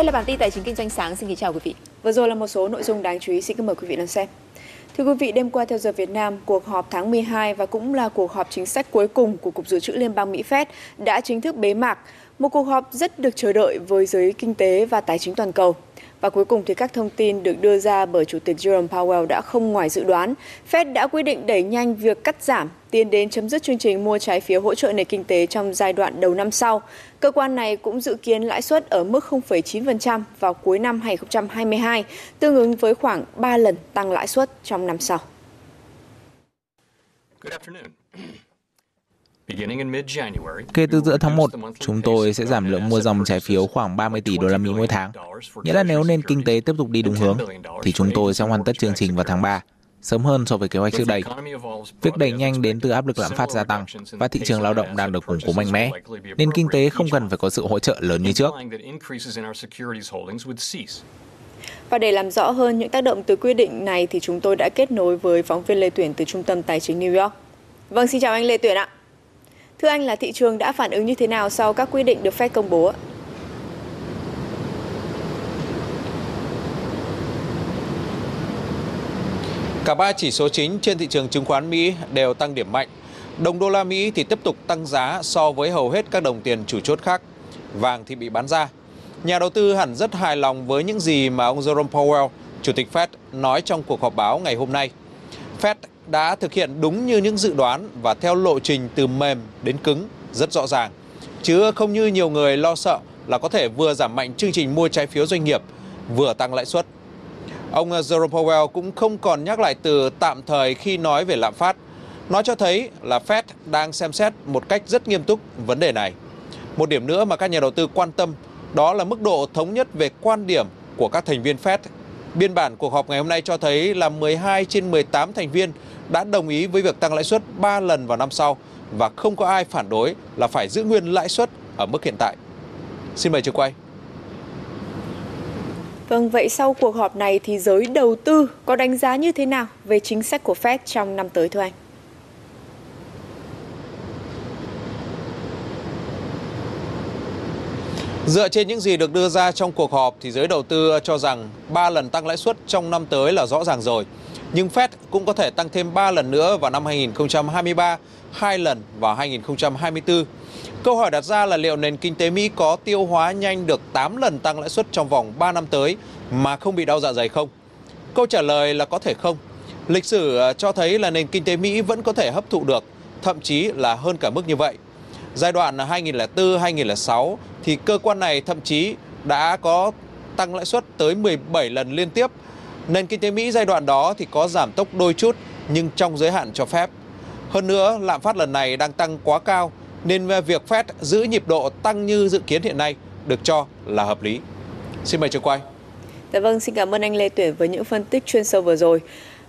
Đây là bản tin tài chính kinh doanh sáng. Xin kính chào quý vị. Vừa rồi là một số nội dung đáng chú ý. Xin kính mời quý vị đón xem. Thưa quý vị, đêm qua theo giờ Việt Nam, cuộc họp tháng 12 và cũng là cuộc họp chính sách cuối cùng của Cục Dự trữ Liên bang Mỹ Fed đã chính thức bế mạc. Một cuộc họp rất được chờ đợi với giới kinh tế và tài chính toàn cầu. Và cuối cùng thì các thông tin được đưa ra bởi Chủ tịch Jerome Powell đã không ngoài dự đoán. Fed đã quyết định đẩy nhanh việc cắt giảm, tiến đến chấm dứt chương trình mua trái phiếu hỗ trợ nền kinh tế trong giai đoạn đầu năm sau. Cơ quan này cũng dự kiến lãi suất ở mức 0,9% vào cuối năm 2022, tương ứng với khoảng 3 lần tăng lãi suất trong năm sau. Kể từ giữa tháng 1, chúng tôi sẽ giảm lượng mua dòng trái phiếu khoảng 30 tỷ đô la Mỹ mỗi tháng. Nghĩa là nếu nền kinh tế tiếp tục đi đúng hướng, thì chúng tôi sẽ hoàn tất chương trình vào tháng 3, sớm hơn so với kế hoạch trước đây. Việc đẩy nhanh đến từ áp lực lạm phát gia tăng và thị trường lao động đang được củng cố mạnh mẽ. Nền kinh tế không cần phải có sự hỗ trợ lớn như trước. Và để làm rõ hơn những tác động từ quyết định này thì chúng tôi đã kết nối với phóng viên Lê Tuyển từ Trung tâm Tài chính New York. Vâng, xin chào anh Lê Tuyển ạ. Thưa anh là thị trường đã phản ứng như thế nào sau các quy định được Fed công bố ạ? Cả ba chỉ số chính trên thị trường chứng khoán Mỹ đều tăng điểm mạnh. Đồng đô la Mỹ thì tiếp tục tăng giá so với hầu hết các đồng tiền chủ chốt khác. Vàng thì bị bán ra. Nhà đầu tư hẳn rất hài lòng với những gì mà ông Jerome Powell, Chủ tịch Fed, nói trong cuộc họp báo ngày hôm nay. Fed đã thực hiện đúng như những dự đoán và theo lộ trình từ mềm đến cứng rất rõ ràng. Chứ không như nhiều người lo sợ là có thể vừa giảm mạnh chương trình mua trái phiếu doanh nghiệp, vừa tăng lãi suất. Ông Jerome Powell cũng không còn nhắc lại từ tạm thời khi nói về lạm phát. Nó cho thấy là Fed đang xem xét một cách rất nghiêm túc vấn đề này. Một điểm nữa mà các nhà đầu tư quan tâm, đó là mức độ thống nhất về quan điểm của các thành viên Fed. Biên bản cuộc họp ngày hôm nay cho thấy là 12 trên 18 thành viên đã đồng ý với việc tăng lãi suất 3 lần vào năm sau và không có ai phản đối là phải giữ nguyên lãi suất ở mức hiện tại. Xin mời trường quay. Vâng, vậy sau cuộc họp này thì giới đầu tư có đánh giá như thế nào về chính sách của Fed trong năm tới thưa anh? Dựa trên những gì được đưa ra trong cuộc họp thì giới đầu tư cho rằng 3 lần tăng lãi suất trong năm tới là rõ ràng rồi. Nhưng Fed cũng có thể tăng thêm 3 lần nữa vào năm 2023, 2 lần vào 2024. Câu hỏi đặt ra là liệu nền kinh tế Mỹ có tiêu hóa nhanh được 8 lần tăng lãi suất trong vòng 3 năm tới mà không bị đau dạ dày không? Câu trả lời là có thể không. Lịch sử ờ, cho thấy là nền kinh tế Mỹ vẫn có thể hấp thụ được, thậm chí là hơn cả mức như vậy. Giai đoạn 2004-2006 thì cơ quan này thậm chí đã có tăng lãi suất tới 17 lần liên tiếp. Nền kinh tế Mỹ giai đoạn đó thì có giảm tốc đôi chút nhưng trong giới hạn cho phép. Hơn nữa, lạm phát lần này đang tăng quá cao nên việc Fed giữ nhịp độ tăng như dự kiến hiện nay được cho là hợp lý. Xin mời trường quay. Dạ vâng, xin cảm ơn anh Lê Tuyển với những phân tích chuyên sâu vừa rồi.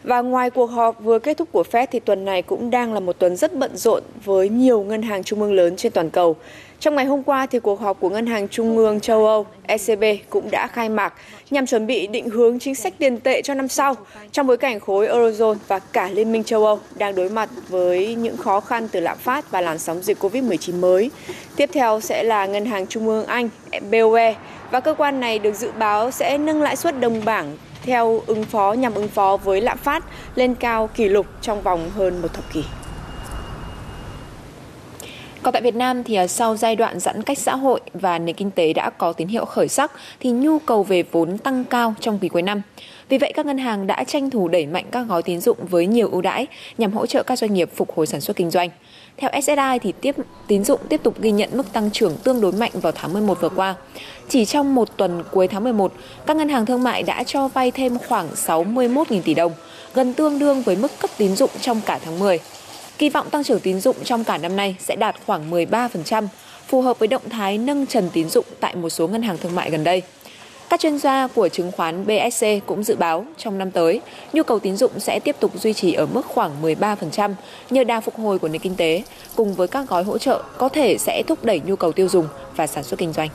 Và ngoài cuộc họp vừa kết thúc của Fed thì tuần này cũng đang là một tuần rất bận rộn với nhiều ngân hàng trung ương lớn trên toàn cầu. Trong ngày hôm qua thì cuộc họp của Ngân hàng Trung ương châu Âu ECB cũng đã khai mạc nhằm chuẩn bị định hướng chính sách tiền tệ cho năm sau trong bối cảnh khối Eurozone và cả Liên minh châu Âu đang đối mặt với những khó khăn từ lạm phát và làn sóng dịch Covid-19 mới. Tiếp theo sẽ là Ngân hàng Trung ương Anh BOE và cơ quan này được dự báo sẽ nâng lãi suất đồng bảng theo ứng phó nhằm ứng phó với lạm phát lên cao kỷ lục trong vòng hơn một thập kỷ. Còn tại Việt Nam thì à, sau giai đoạn giãn cách xã hội và nền kinh tế đã có tín hiệu khởi sắc thì nhu cầu về vốn tăng cao trong quý cuối năm. Vì vậy các ngân hàng đã tranh thủ đẩy mạnh các gói tín dụng với nhiều ưu đãi nhằm hỗ trợ các doanh nghiệp phục hồi sản xuất kinh doanh. Theo SSI thì tiếp tín dụng tiếp tục ghi nhận mức tăng trưởng tương đối mạnh vào tháng 11 vừa qua. Chỉ trong một tuần cuối tháng 11, các ngân hàng thương mại đã cho vay thêm khoảng 61.000 tỷ đồng, gần tương đương với mức cấp tín dụng trong cả tháng 10. Kỳ vọng tăng trưởng tín dụng trong cả năm nay sẽ đạt khoảng 13%, phù hợp với động thái nâng trần tín dụng tại một số ngân hàng thương mại gần đây. Các chuyên gia của chứng khoán BSC cũng dự báo trong năm tới, nhu cầu tín dụng sẽ tiếp tục duy trì ở mức khoảng 13% nhờ đà phục hồi của nền kinh tế, cùng với các gói hỗ trợ có thể sẽ thúc đẩy nhu cầu tiêu dùng và sản xuất kinh doanh.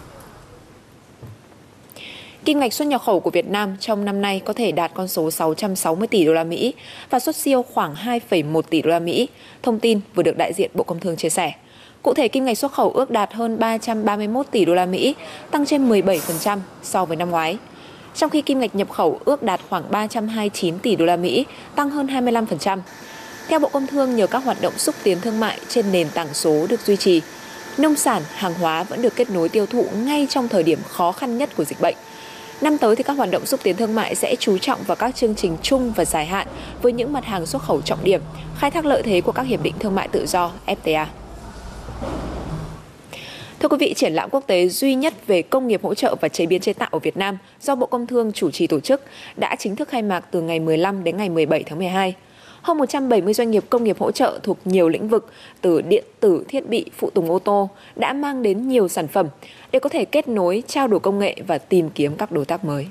Kim ngạch xuất nhập khẩu của Việt Nam trong năm nay có thể đạt con số 660 tỷ đô la Mỹ và xuất siêu khoảng 2,1 tỷ đô la Mỹ, thông tin vừa được đại diện Bộ Công Thương chia sẻ. Cụ thể kim ngạch xuất khẩu ước đạt hơn 331 tỷ đô la Mỹ, tăng trên 17% so với năm ngoái. Trong khi kim ngạch nhập khẩu ước đạt khoảng 329 tỷ đô la Mỹ, tăng hơn 25%. Theo Bộ Công Thương, nhờ các hoạt động xúc tiến thương mại trên nền tảng số được duy trì, nông sản, hàng hóa vẫn được kết nối tiêu thụ ngay trong thời điểm khó khăn nhất của dịch bệnh. Năm tới thì các hoạt động xúc tiến thương mại sẽ chú trọng vào các chương trình chung và dài hạn với những mặt hàng xuất khẩu trọng điểm, khai thác lợi thế của các hiệp định thương mại tự do FTA. Thưa quý vị, triển lãm quốc tế duy nhất về công nghiệp hỗ trợ và chế biến chế tạo ở Việt Nam do Bộ Công Thương chủ trì tổ chức đã chính thức khai mạc từ ngày 15 đến ngày 17 tháng 12 hơn 170 doanh nghiệp công nghiệp hỗ trợ thuộc nhiều lĩnh vực từ điện tử, thiết bị, phụ tùng ô tô đã mang đến nhiều sản phẩm để có thể kết nối, trao đổi công nghệ và tìm kiếm các đối tác mới.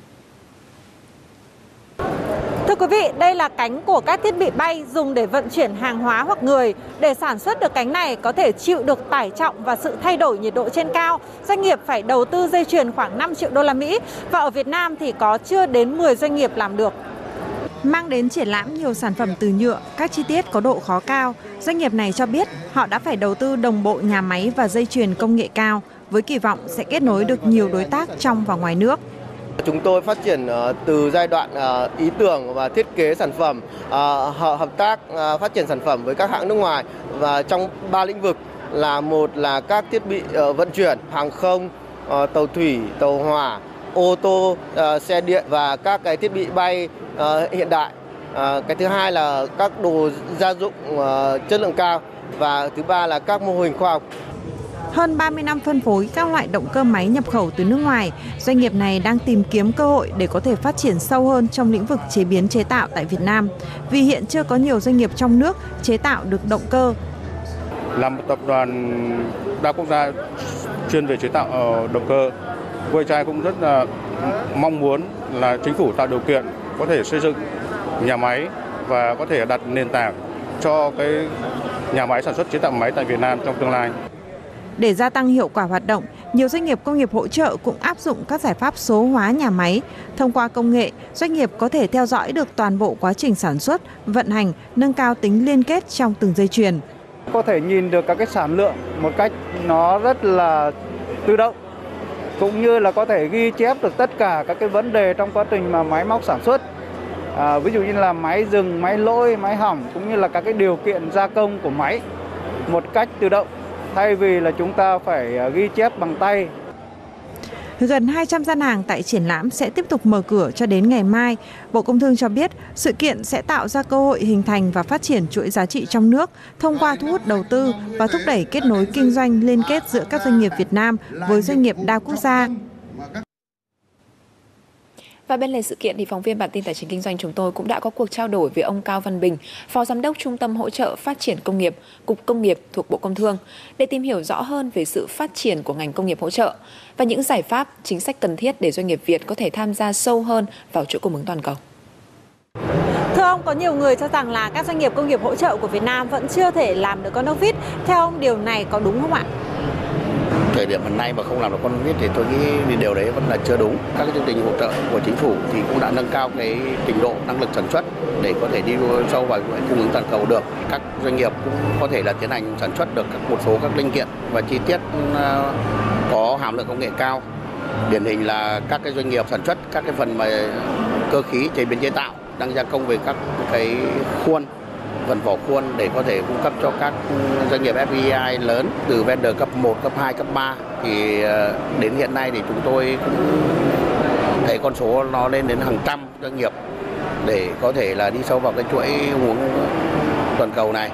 Thưa quý vị, đây là cánh của các thiết bị bay dùng để vận chuyển hàng hóa hoặc người. Để sản xuất được cánh này có thể chịu được tải trọng và sự thay đổi nhiệt độ trên cao, doanh nghiệp phải đầu tư dây chuyền khoảng 5 triệu đô la Mỹ và ở Việt Nam thì có chưa đến 10 doanh nghiệp làm được. Mang đến triển lãm nhiều sản phẩm từ nhựa, các chi tiết có độ khó cao, doanh nghiệp này cho biết họ đã phải đầu tư đồng bộ nhà máy và dây chuyền công nghệ cao với kỳ vọng sẽ kết nối được nhiều đối tác trong và ngoài nước. Chúng tôi phát triển ờ, từ giai đoạn ờ, ý tưởng và thiết kế sản phẩm, ờ, hợp tác phát triển sản phẩm với các hãng nước ngoài và trong ba lĩnh vực là một là các thiết bị vận chuyển, hàng không, tàu thủy, tàu hỏa, ô tô, xe điện và các cái thiết bị bay hiện đại. Cái thứ hai là các đồ gia dụng chất lượng cao và thứ ba là các mô hình khoa học hơn 30 năm phân phối các loại động cơ máy nhập khẩu từ nước ngoài, doanh nghiệp này đang tìm kiếm cơ hội để có thể phát triển sâu hơn trong lĩnh vực chế biến chế tạo tại Việt Nam, vì hiện chưa có nhiều doanh nghiệp trong nước chế tạo được động cơ. Là một tập đoàn đa quốc gia chuyên về chế tạo ờ, động cơ, Quay Trai cũng rất là mong muốn là chính phủ tạo điều kiện có thể xây dựng nhà máy và có thể đặt nền tảng cho cái nhà máy sản xuất chế tạo máy tại Việt Nam trong tương lai. Để gia tăng hiệu quả hoạt động, nhiều doanh nghiệp công nghiệp hỗ trợ cũng áp dụng các giải pháp số hóa nhà máy. Thông qua công nghệ, doanh nghiệp có thể theo dõi được toàn bộ quá trình sản xuất, vận hành, nâng cao tính liên kết trong từng dây chuyền. Có thể nhìn được các cái sản lượng một cách nó rất là tự động cũng như là có thể ghi chép được tất cả các cái vấn đề trong quá trình mà máy móc sản xuất. À, ví dụ như là máy dừng, máy lỗi, máy hỏng cũng như là các cái điều kiện gia công của máy một cách tự động thay vì là chúng ta phải à, ghi chép bằng tay. Gần 200 gian hàng tại triển lãm sẽ tiếp tục mở cửa cho đến ngày mai. Bộ Công Thương cho biết, sự kiện sẽ tạo ra cơ hội hình thành và phát triển chuỗi giá trị trong nước thông qua thu hút đầu tư và thúc đẩy kết nối kinh doanh liên kết giữa các doanh nghiệp Việt Nam với doanh nghiệp đa quốc gia. Và bên lề sự kiện thì phóng viên bản tin tài chính kinh doanh chúng tôi cũng đã có cuộc trao đổi với ông Cao Văn Bình, Phó Giám đốc Trung tâm Hỗ trợ Phát triển Công nghiệp, Cục Công nghiệp thuộc Bộ Công Thương để tìm hiểu rõ hơn về sự phát triển của ngành công nghiệp hỗ trợ và những giải pháp, chính sách cần thiết để doanh nghiệp Việt có thể tham gia sâu hơn vào chuỗi cung ứng toàn cầu. Thưa ông, có nhiều người cho rằng là các doanh nghiệp công nghiệp hỗ trợ của Việt Nam vẫn chưa thể làm được con ốc vít. Theo ông, điều này có đúng không ạ? Thời điểm hiện nay mà không làm được con viết thì tôi nghĩ điều đấy vẫn là chưa đúng. Các chương trình hỗ trợ của chính phủ thì cũng đã nâng cao cái trình độ năng lực sản xuất để có thể đi sâu vào cung ứng toàn cầu được. Các doanh nghiệp cũng có thể là tiến hành sản xuất được các một số các linh kiện và chi tiết ờ, có hàm lượng công nghệ cao. Điển hình là các cái doanh nghiệp sản xuất các cái phần mà cơ khí chế biến chế tạo đang gia công về các cái khuôn phần vỏ khuôn để có thể cung cấp cho các doanh nghiệp FDI lớn từ vendor cấp 1, cấp 2, cấp 3 thì ờ, đến hiện nay thì chúng tôi cũng thấy con số nó lên đến hàng trăm doanh nghiệp để có thể là đi sâu vào cái chuỗi uống toàn cầu này.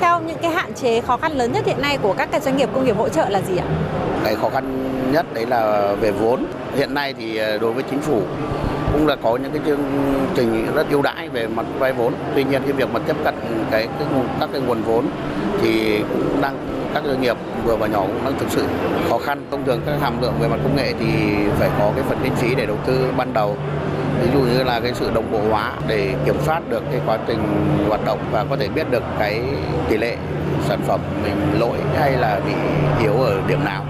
Theo những cái hạn chế khó khăn lớn nhất hiện nay của các cái doanh nghiệp công nghiệp hỗ trợ là gì ạ? Cái khó khăn nhất đấy là về vốn. Hiện nay thì ờ, đối với chính phủ cũng là có những cái chương trình rất ưu đãi về mặt vay vốn. Tuy nhiên cái việc mà tiếp cận cái, cái các cái nguồn vốn thì cũng đang các doanh nghiệp vừa và nhỏ cũng đang thực sự khó khăn. Thông thường các hàm lượng về mặt công nghệ thì phải có cái phần kinh phí để đầu tư ban đầu. Ví dụ như là cái sự đồng bộ hóa để kiểm soát được cái quá trình hoạt động và có thể biết được cái tỷ lệ sản phẩm mình lỗi hay là bị yếu ở điểm nào.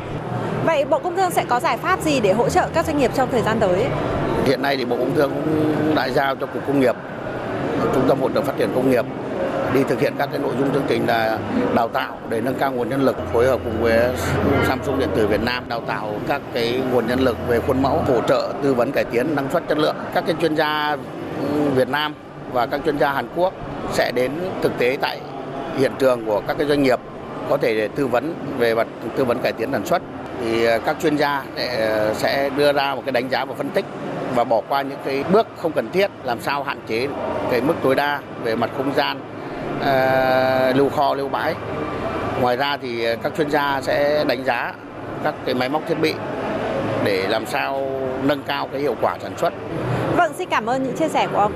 Vậy Bộ Công Thương sẽ có giải pháp gì để hỗ trợ các doanh nghiệp trong thời gian tới? Hiện nay thì Bộ Công Thương cũng đã giao cho Cục Công nghiệp, Trung tâm Hỗ trợ Phát triển Công nghiệp đi thực hiện các cái nội dung chương trình là đào tạo để nâng cao nguồn nhân lực phối hợp cùng với Samsung điện tử Việt Nam đào tạo các cái nguồn nhân lực về khuôn mẫu hỗ trợ tư vấn cải tiến năng suất chất lượng. Các cái chuyên gia Việt Nam và các chuyên gia Hàn Quốc sẽ đến thực tế tại hiện trường của các cái doanh nghiệp có thể để tư vấn về mặt tư vấn cải tiến sản xuất thì các chuyên gia eh, sẽ đưa ra một cái đánh giá và phân tích và bỏ qua những cái bước không cần thiết làm sao hạn chế cái mức tối đa về mặt không gian uh, lưu kho lưu bãi ngoài ra thì các chuyên gia sẽ đánh giá các cái máy móc thiết bị để làm sao nâng cao cái hiệu quả sản xuất. Vâng, xin cảm ơn những chia sẻ của ông.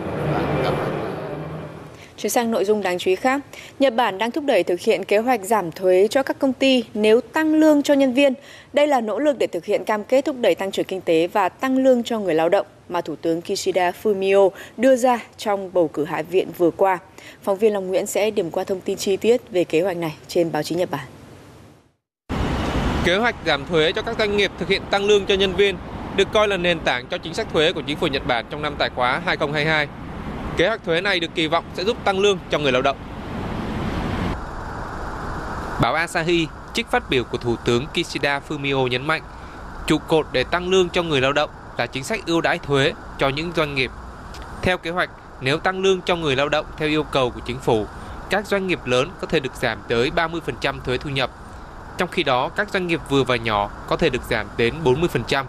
Chuyển sang nội dung đáng chú ý khác, Nhật Bản đang thúc đẩy thực hiện kế hoạch giảm thuế cho các công ty nếu tăng lương cho nhân viên. Đây là nỗ lực để thực hiện cam kết thúc đẩy tăng trưởng kinh tế và tăng lương cho người lao động mà Thủ tướng Kishida Fumio đưa ra trong bầu cử Hạ viện vừa qua. Phóng viên Long Nguyễn sẽ điểm qua thông tin chi tiết về kế hoạch này trên báo chí Nhật Bản. Kế hoạch giảm thuế cho các doanh nghiệp thực hiện tăng lương cho nhân viên được coi là nền tảng cho chính sách thuế của chính phủ Nhật Bản trong năm tài khóa 2022. Kế hoạch thuế này được kỳ vọng sẽ giúp tăng lương cho người lao động. Báo Asahi trích phát biểu của Thủ tướng Kishida Fumio nhấn mạnh, trụ cột để tăng lương cho người lao động là chính sách ưu đãi thuế cho những doanh nghiệp. Theo kế hoạch, nếu tăng lương cho người lao động theo yêu cầu của chính phủ, các doanh nghiệp lớn có thể được giảm tới 30% thuế thu nhập. Trong khi đó, các doanh nghiệp vừa và nhỏ có thể được giảm đến 40%.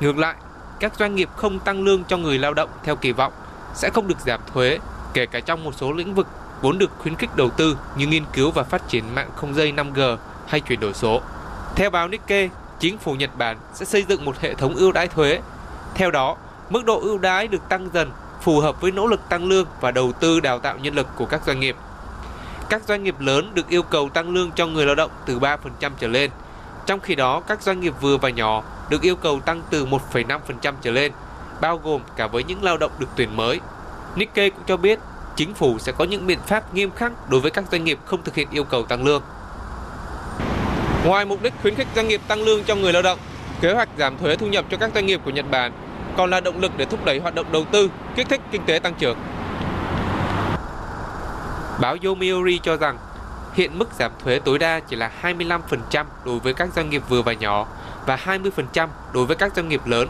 Ngược lại, các doanh nghiệp không tăng lương cho người lao động theo kỳ vọng sẽ không được giảm thuế, kể cả trong một số lĩnh vực vốn được khuyến khích đầu tư như nghiên cứu và phát triển mạng không dây 5G hay chuyển đổi số. Theo báo Nikkei, chính phủ Nhật Bản sẽ xây dựng một hệ thống ưu đãi thuế. Theo đó, mức độ ưu đãi được tăng dần phù hợp với nỗ lực tăng lương và đầu tư đào tạo nhân lực của các doanh nghiệp. Các doanh nghiệp lớn được yêu cầu tăng lương cho người lao động từ 3% trở lên, trong khi đó các doanh nghiệp vừa và nhỏ được yêu cầu tăng từ 1,5% trở lên, bao gồm cả với những lao động được tuyển mới. Nikkei cũng cho biết chính phủ sẽ có những biện pháp nghiêm khắc đối với các doanh nghiệp không thực hiện yêu cầu tăng lương. Ngoài mục đích khuyến khích doanh nghiệp tăng lương cho người lao động, kế hoạch giảm thuế thu nhập cho các doanh nghiệp của Nhật Bản còn là động lực để thúc đẩy hoạt động đầu tư, kích thích kinh tế tăng trưởng. Báo Yomiuri cho rằng hiện mức giảm thuế tối đa chỉ là 25% đối với các doanh nghiệp vừa và nhỏ và 20% đối với các doanh nghiệp lớn.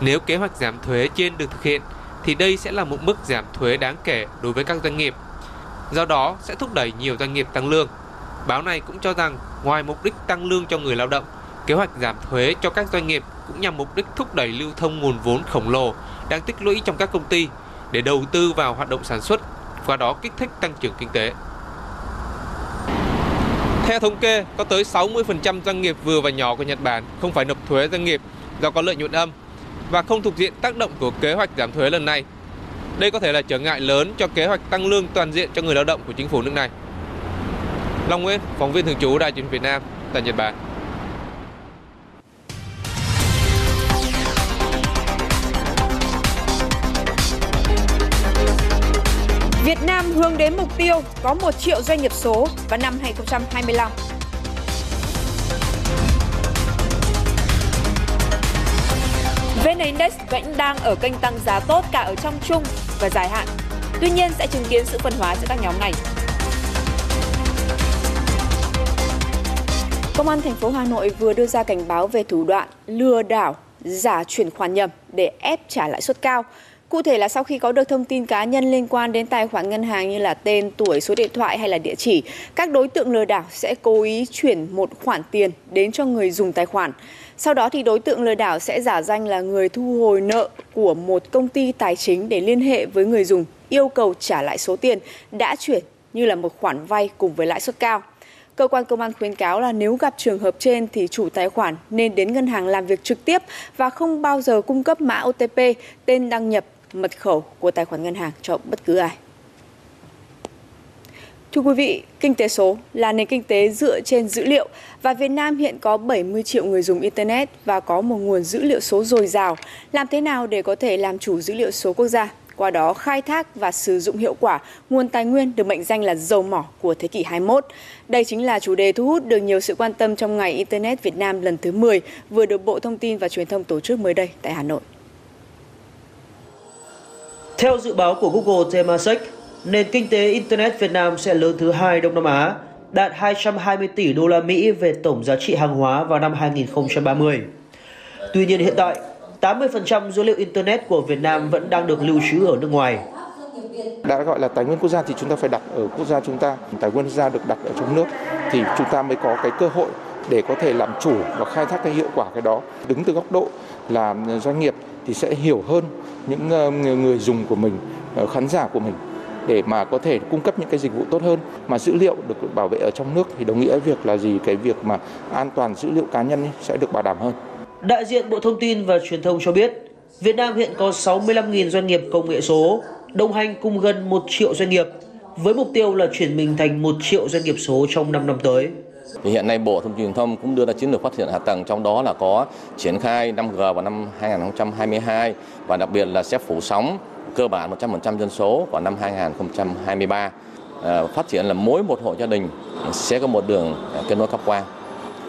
Nếu kế hoạch giảm thuế trên được thực hiện thì đây sẽ là một mức giảm thuế đáng kể đối với các doanh nghiệp. Do đó sẽ thúc đẩy nhiều doanh nghiệp tăng lương. Báo này cũng cho rằng ngoài mục đích tăng lương cho người lao động, kế hoạch giảm thuế cho các doanh nghiệp cũng nhằm mục đích thúc đẩy lưu thông nguồn vốn khổng lồ đang tích lũy trong các công ty để đầu tư vào hoạt động sản xuất, qua đó kích thích tăng trưởng kinh tế. Theo thống kê, có tới 60% doanh nghiệp vừa và nhỏ của Nhật Bản không phải nộp thuế doanh nghiệp do có lợi nhuận âm và không thuộc diện tác động của kế hoạch giảm thuế lần này. Đây có thể là trở ngại lớn cho kế hoạch tăng lương toàn diện cho người lao động của chính phủ nước này. Long Nguyễn, phóng viên thường trú Đài truyền Việt Nam tại Nhật Bản. Việt Nam hướng đến mục tiêu có 1 triệu doanh nghiệp số vào năm 2025. Index vẫn đang ở kênh tăng giá tốt cả ở trong chung và dài hạn. Tuy nhiên sẽ chứng kiến sự phân hóa giữa các nhóm ngành. Công an thành phố Hà Nội vừa đưa ra cảnh báo về thủ đoạn lừa đảo, giả chuyển khoản nhầm để ép trả lãi suất cao. Cụ thể là sau khi có được thông tin cá nhân liên quan đến tài khoản ngân hàng như là tên, tuổi, số điện thoại hay là địa chỉ, các đối tượng lừa đảo sẽ cố ý chuyển một khoản tiền đến cho người dùng tài khoản. Sau đó thì đối tượng lừa đảo sẽ giả danh là người thu hồi nợ của một công ty tài chính để liên hệ với người dùng yêu cầu trả lại số tiền đã chuyển như là một khoản vay cùng với lãi suất cao. Cơ quan công an khuyến cáo là nếu gặp trường hợp trên thì chủ tài khoản nên đến ngân hàng làm việc trực tiếp và không bao giờ cung cấp mã OTP, tên đăng nhập, mật khẩu của tài khoản ngân hàng cho bất cứ ai. Thưa quý vị, kinh tế số là nền kinh tế dựa trên dữ liệu và Việt Nam hiện có 70 triệu người dùng Internet và có một nguồn dữ liệu số dồi dào. Làm thế nào để có thể làm chủ dữ liệu số quốc gia? Qua đó khai thác và sử dụng hiệu quả nguồn tài nguyên được mệnh danh là dầu mỏ của thế kỷ 21. Đây chính là chủ đề thu hút được nhiều sự quan tâm trong ngày Internet Việt Nam lần thứ 10 vừa được Bộ Thông tin và Truyền thông tổ chức mới đây tại Hà Nội. Theo dự báo của Google Temasek, nền kinh tế Internet Việt Nam sẽ lớn thứ hai Đông Nam Á, đạt 220 tỷ đô la Mỹ về tổng giá trị hàng hóa vào năm 2030. Tuy nhiên hiện tại, 80% dữ liệu Internet của Việt Nam vẫn đang được lưu trữ ở nước ngoài. Đã gọi là tài nguyên quốc gia thì chúng ta phải đặt ở quốc gia chúng ta. Tài nguyên quốc gia được đặt ở trong nước thì chúng ta mới có cái cơ hội để có thể làm chủ và khai thác cái hiệu quả cái đó. Đứng từ góc độ là doanh nghiệp thì sẽ hiểu hơn những ờ, người dùng của mình, ờ, khán giả của mình để mà có thể cung cấp những cái dịch vụ tốt hơn mà dữ liệu được bảo vệ ở trong nước thì đồng nghĩa việc là gì cái việc mà an toàn dữ liệu cá nhân sẽ được bảo đảm hơn. Đại diện Bộ Thông tin và Truyền thông cho biết, Việt Nam hiện có 65.000 doanh nghiệp công nghệ số, đồng hành cùng gần 1 triệu doanh nghiệp, với mục tiêu là chuyển mình thành 1 triệu doanh nghiệp số trong 5 năm tới. Thì hiện nay Bộ Thông tin Truyền thông cũng đưa ra chiến lược phát triển hạ tầng, trong đó là có triển khai 5G vào năm 2022 và đặc biệt là sẽ phủ sóng cơ bản 100% dân số vào năm 2023. Ờ, phát triển là mỗi một hộ gia đình sẽ có một đường kết nối cáp quang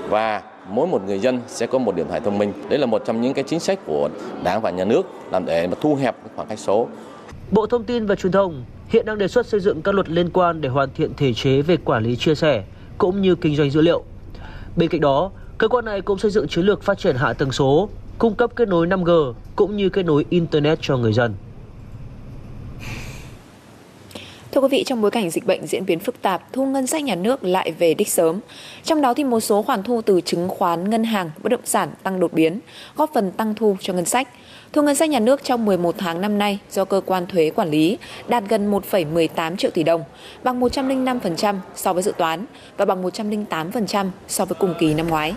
và mỗi một người dân sẽ có một điện thoại thông minh. Đấy là một trong những cái chính sách của Đảng và Nhà nước làm để mà thu hẹp khoảng cách số. Bộ Thông tin và Truyền thông hiện đang đề xuất xây dựng các luật liên quan để hoàn thiện thể chế về quản lý chia sẻ cũng như kinh doanh dữ liệu. Bên cạnh đó, cơ quan này cũng xây dựng chiến lược phát triển hạ tầng số, cung cấp kết nối 5G cũng như kết nối internet cho người dân. Thưa quý vị, trong bối cảnh dịch bệnh diễn biến phức tạp, thu ngân sách nhà nước lại về đích sớm. Trong đó thì một số khoản thu từ chứng khoán, ngân hàng, bất động sản tăng đột biến, góp phần tăng thu cho ngân sách. Thu ngân sách nhà nước trong 11 tháng năm nay do cơ quan thuế quản lý đạt gần 1,18 triệu tỷ đồng, bằng 105% so với dự toán và bằng 108% so với cùng kỳ năm ngoái.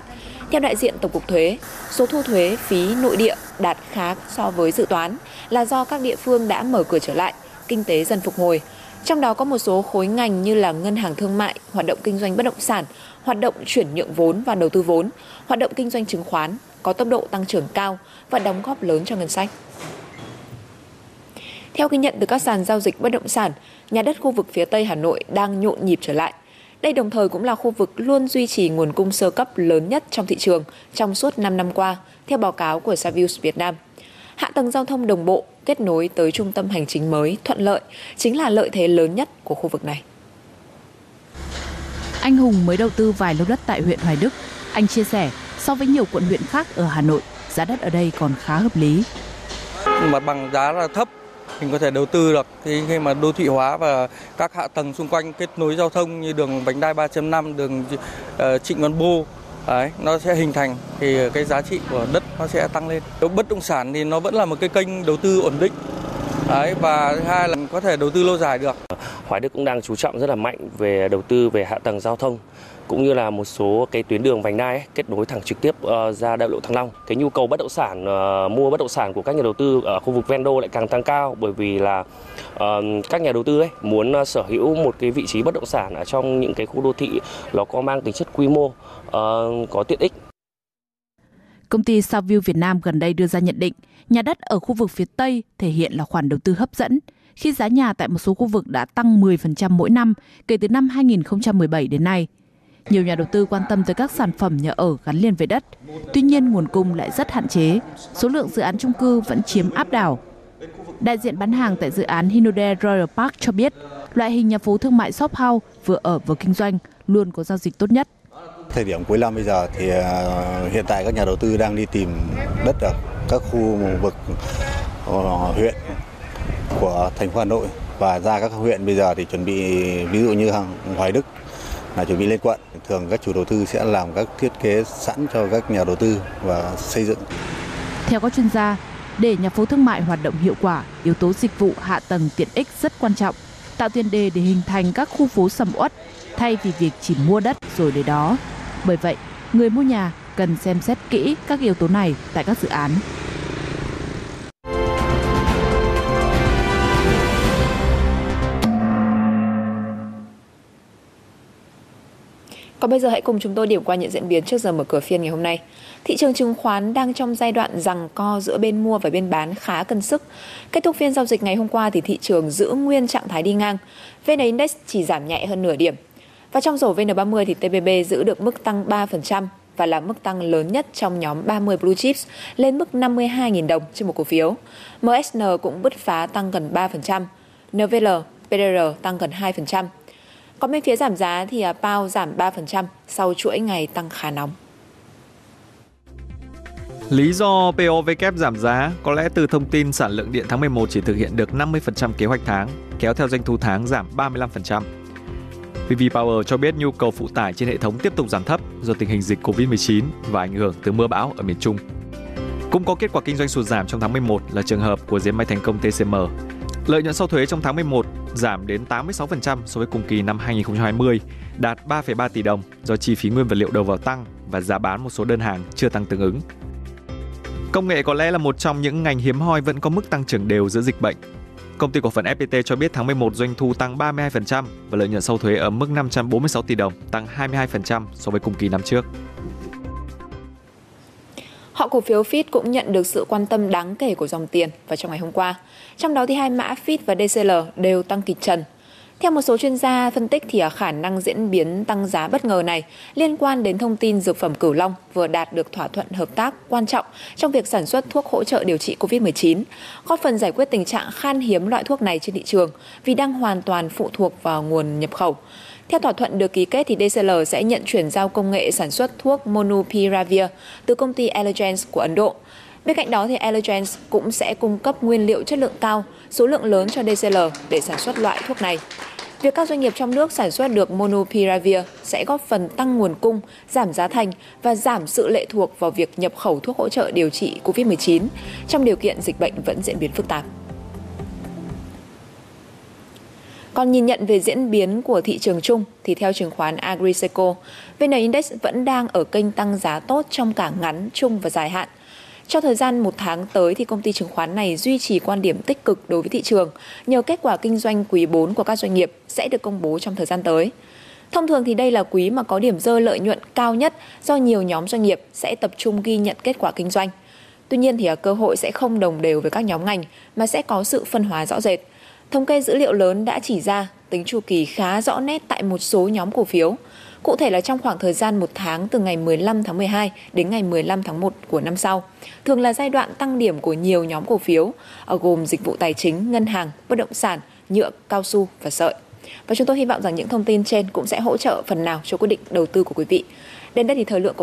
Theo đại diện Tổng cục Thuế, số thu thuế phí nội địa đạt khá so với dự toán là do các địa phương đã mở cửa trở lại, kinh tế dần phục hồi, trong đó có một số khối ngành như là ngân hàng thương mại, hoạt động kinh doanh bất động sản, hoạt động chuyển nhượng vốn và đầu tư vốn, hoạt động kinh doanh chứng khoán có tốc độ tăng trưởng cao và đóng góp lớn cho ngân sách. Theo ghi nhận từ các sàn giao dịch bất động sản, nhà đất khu vực phía Tây Hà Nội đang nhộn nhịp trở lại. Đây đồng thời cũng là khu vực luôn duy trì nguồn cung sơ cấp lớn nhất trong thị trường trong suốt 5 năm qua, theo báo cáo của Savills Việt Nam. Hạ tầng giao thông đồng bộ, kết nối tới trung tâm hành chính mới thuận lợi chính là lợi thế lớn nhất của khu vực này. Anh Hùng mới đầu tư vài lô đất tại huyện Hoài Đức. Anh chia sẻ, so với nhiều quận huyện khác ở Hà Nội, giá đất ở đây còn khá hợp lý. Mặt bằng giá là thấp, mình có thể đầu tư được. Thì khi mà đô thị hóa và các hạ tầng xung quanh kết nối giao thông như đường vành đai 3.5, đường uh, Trịnh Văn Bô, Đấy, nó sẽ hình thành thì cái giá trị của đất nó sẽ tăng lên. Bất động sản thì nó vẫn là một cái kênh đầu tư ổn định. Đấy, và thứ hai là có thể đầu tư lâu dài được. Hoài Đức cũng đang chú trọng rất là mạnh về đầu tư về hạ tầng giao thông cũng như là một số cái tuyến đường vành đai ấy, kết nối thẳng trực tiếp uh, ra đại lộ Thăng Long. Cái nhu cầu bất động sản uh, mua bất động sản của các nhà đầu tư ở khu vực ven đô lại càng tăng cao bởi vì là uh, các nhà đầu tư ấy muốn uh, sở hữu một cái vị trí bất động sản ở trong những cái khu đô thị nó có mang tính chất quy mô, uh, có tiện ích. Công ty Saville Việt Nam gần đây đưa ra nhận định nhà đất ở khu vực phía Tây thể hiện là khoản đầu tư hấp dẫn khi giá nhà tại một số khu vực đã tăng 10% mỗi năm kể từ năm 2017 đến nay. Nhiều nhà đầu tư quan tâm tới các sản phẩm nhà ở gắn liền với đất. Tuy nhiên, nguồn cung lại rất hạn chế. Số lượng dự án chung cư vẫn chiếm áp đảo. Đại diện bán hàng tại dự án Hinode Royal Park cho biết, loại hình nhà phố thương mại shop house vừa ở vừa kinh doanh luôn có giao dịch tốt nhất. Thời điểm cuối năm bây giờ thì à, hiện tại các nhà đầu tư đang đi tìm đất ở các khu vực ờ, huyện của thành phố Hà Nội và ra các huyện bây giờ thì chuẩn bị ví dụ như Hoài Đức là chuẩn bị lên quận. Thường các chủ đầu tư sẽ làm các thiết kế sẵn cho các nhà đầu tư và xây dựng. Theo các chuyên gia, để nhà phố thương mại hoạt động hiệu quả, yếu tố dịch vụ hạ tầng tiện ích rất quan trọng, tạo tiền đề để hình thành các khu phố sầm uất thay vì việc chỉ mua đất rồi để đó. Bởi vậy, người mua nhà cần xem xét kỹ các yếu tố này tại các dự án. Còn bây giờ hãy cùng chúng tôi điểm qua những diễn biến trước giờ mở cửa phiên ngày hôm nay. Thị trường chứng khoán đang trong giai đoạn rằng co giữa bên mua và bên bán khá cân sức. Kết thúc phiên giao dịch ngày hôm qua thì thị trường giữ nguyên trạng thái đi ngang. VN Index chỉ giảm nhẹ hơn nửa điểm. Và trong rổ VN30 thì TPB giữ được mức tăng 3% và là mức tăng lớn nhất trong nhóm 30 blue chips, lên mức 52.000 đồng trên một cổ phiếu. MSN cũng bứt phá tăng gần 3%. NVL PDR tăng gần 2%. Còn bên phía giảm giá thì à, Pao giảm 3% sau chuỗi ngày tăng khá nóng. Lý do POVK giảm giá có lẽ từ thông tin sản lượng điện tháng 11 chỉ thực hiện được 50% kế hoạch tháng, kéo theo doanh thu tháng giảm 35%. VV Power cho biết nhu cầu phụ tải trên hệ thống tiếp tục giảm thấp do tình hình dịch Covid-19 và ảnh hưởng từ mưa bão ở miền Trung. Cũng có kết quả kinh doanh sụt giảm trong tháng 11 là trường hợp của Diến May Thành Công TCM. Lợi nhuận sau thuế trong tháng 11 giảm đến 86% so với cùng kỳ năm 2020, đạt 3,3 tỷ đồng do chi phí nguyên vật liệu đầu vào tăng và giá bán một số đơn hàng chưa tăng tương ứng. Công nghệ có lẽ là một trong những ngành hiếm hoi vẫn có mức tăng trưởng đều giữa dịch bệnh. Công ty cổ phần FPT cho biết tháng 11 doanh thu tăng 32% và lợi nhuận sau thuế ở mức 546 tỷ đồng, tăng 22% so với cùng kỳ năm trước. Họ cổ phiếu FIT cũng nhận được sự quan tâm đáng kể của dòng tiền vào trong ngày hôm qua. Trong đó thì hai mã FIT và DCL đều tăng kịch trần. Theo một số chuyên gia phân tích thì khả năng diễn biến tăng giá bất ngờ này liên quan đến thông tin dược phẩm Cửu Long vừa đạt được thỏa thuận hợp tác quan trọng trong việc sản xuất thuốc hỗ trợ điều trị COVID-19, góp phần giải quyết tình trạng khan hiếm loại thuốc này trên thị trường vì đang hoàn toàn phụ thuộc vào nguồn nhập khẩu. Theo thỏa thuận được ký kết thì DCL sẽ nhận chuyển giao công nghệ sản xuất thuốc Monupiravir từ công ty Allergens của Ấn Độ. Bên cạnh đó thì Allergens cũng sẽ cung cấp nguyên liệu chất lượng cao, số lượng lớn cho DCL để sản xuất loại thuốc này. Việc các doanh nghiệp trong nước sản xuất được Monupiravir sẽ góp phần tăng nguồn cung, giảm giá thành và giảm sự lệ thuộc vào việc nhập khẩu thuốc hỗ trợ điều trị COVID-19 trong điều kiện dịch bệnh vẫn diễn biến phức tạp. Còn nhìn nhận về diễn biến của thị trường chung thì theo chứng khoán Agriseco, VN Index vẫn đang ở kênh tăng giá tốt trong cả ngắn, trung và dài hạn. Trong thời gian một tháng tới thì công ty chứng khoán này duy trì quan điểm tích cực đối với thị trường nhờ kết quả kinh doanh quý 4 của các doanh nghiệp sẽ được công bố trong thời gian tới. Thông thường thì đây là quý mà có điểm rơi lợi nhuận cao nhất do nhiều nhóm doanh nghiệp sẽ tập trung ghi nhận kết quả kinh doanh. Tuy nhiên thì à, cơ hội sẽ không đồng đều với các nhóm ngành mà sẽ có sự phân hóa rõ rệt. Thống kê dữ liệu lớn đã chỉ ra tính chu kỳ khá rõ nét tại một số nhóm cổ phiếu. Cụ thể là trong khoảng thời gian một tháng từ ngày 15 tháng 12 đến ngày 15 tháng 1 của năm sau, thường là giai đoạn tăng điểm của nhiều nhóm cổ phiếu, gồm dịch vụ tài chính, ngân hàng, bất động sản, nhựa, cao su và sợi. Và chúng tôi hy vọng rằng những thông tin trên cũng sẽ hỗ trợ phần nào cho quyết định đầu tư của quý vị. Đến đây thì thời lượng của